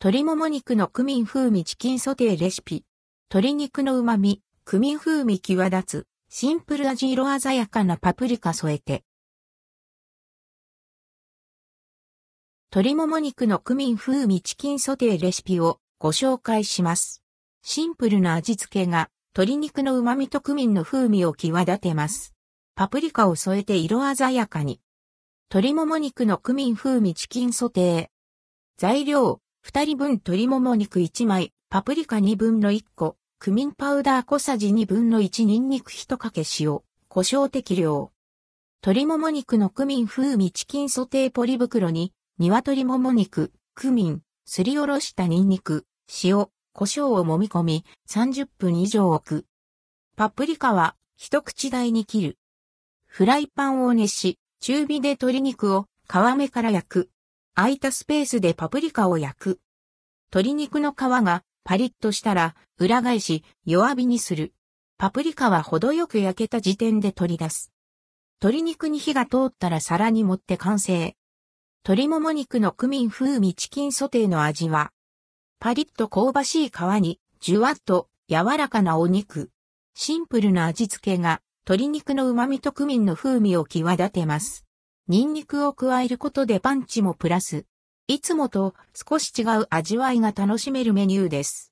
鶏もも肉のクミン風味チキンソテーレシピ。鶏肉の旨味、クミン風味際立つ、シンプル味色鮮やかなパプリカ添えて。鶏もも肉のクミン風味チキンソテーレシピをご紹介します。シンプルな味付けが鶏肉の旨味とクミンの風味を際立てます。パプリカを添えて色鮮やかに。鶏もも肉のクミン風味チキンソテー。材料、2人分鶏もも肉1枚、パプリカ2分の1個、クミンパウダー小さじ2分の1ニンニク1かけ塩、胡椒適量。鶏もも肉のクミン風味チキンソテーポリ袋に、鶏もも肉、クミン、すりおろしたニンニク、塩、胡椒を揉み込み、30分以上置く。パプリカは、一口大に切る。フライパンを熱し、中火で鶏肉を皮目から焼く。空いたスペースでパプリカを焼く。鶏肉の皮がパリッとしたら裏返し弱火にする。パプリカは程よく焼けた時点で取り出す。鶏肉に火が通ったら皿に盛って完成。鶏もも肉のクミン風味チキンソテーの味は、パリッと香ばしい皮に、じゅわっと柔らかなお肉。シンプルな味付けが鶏肉の旨味とクミンの風味を際立てます。ニンニクを加えることでパンチもプラス。いつもと少し違う味わいが楽しめるメニューです。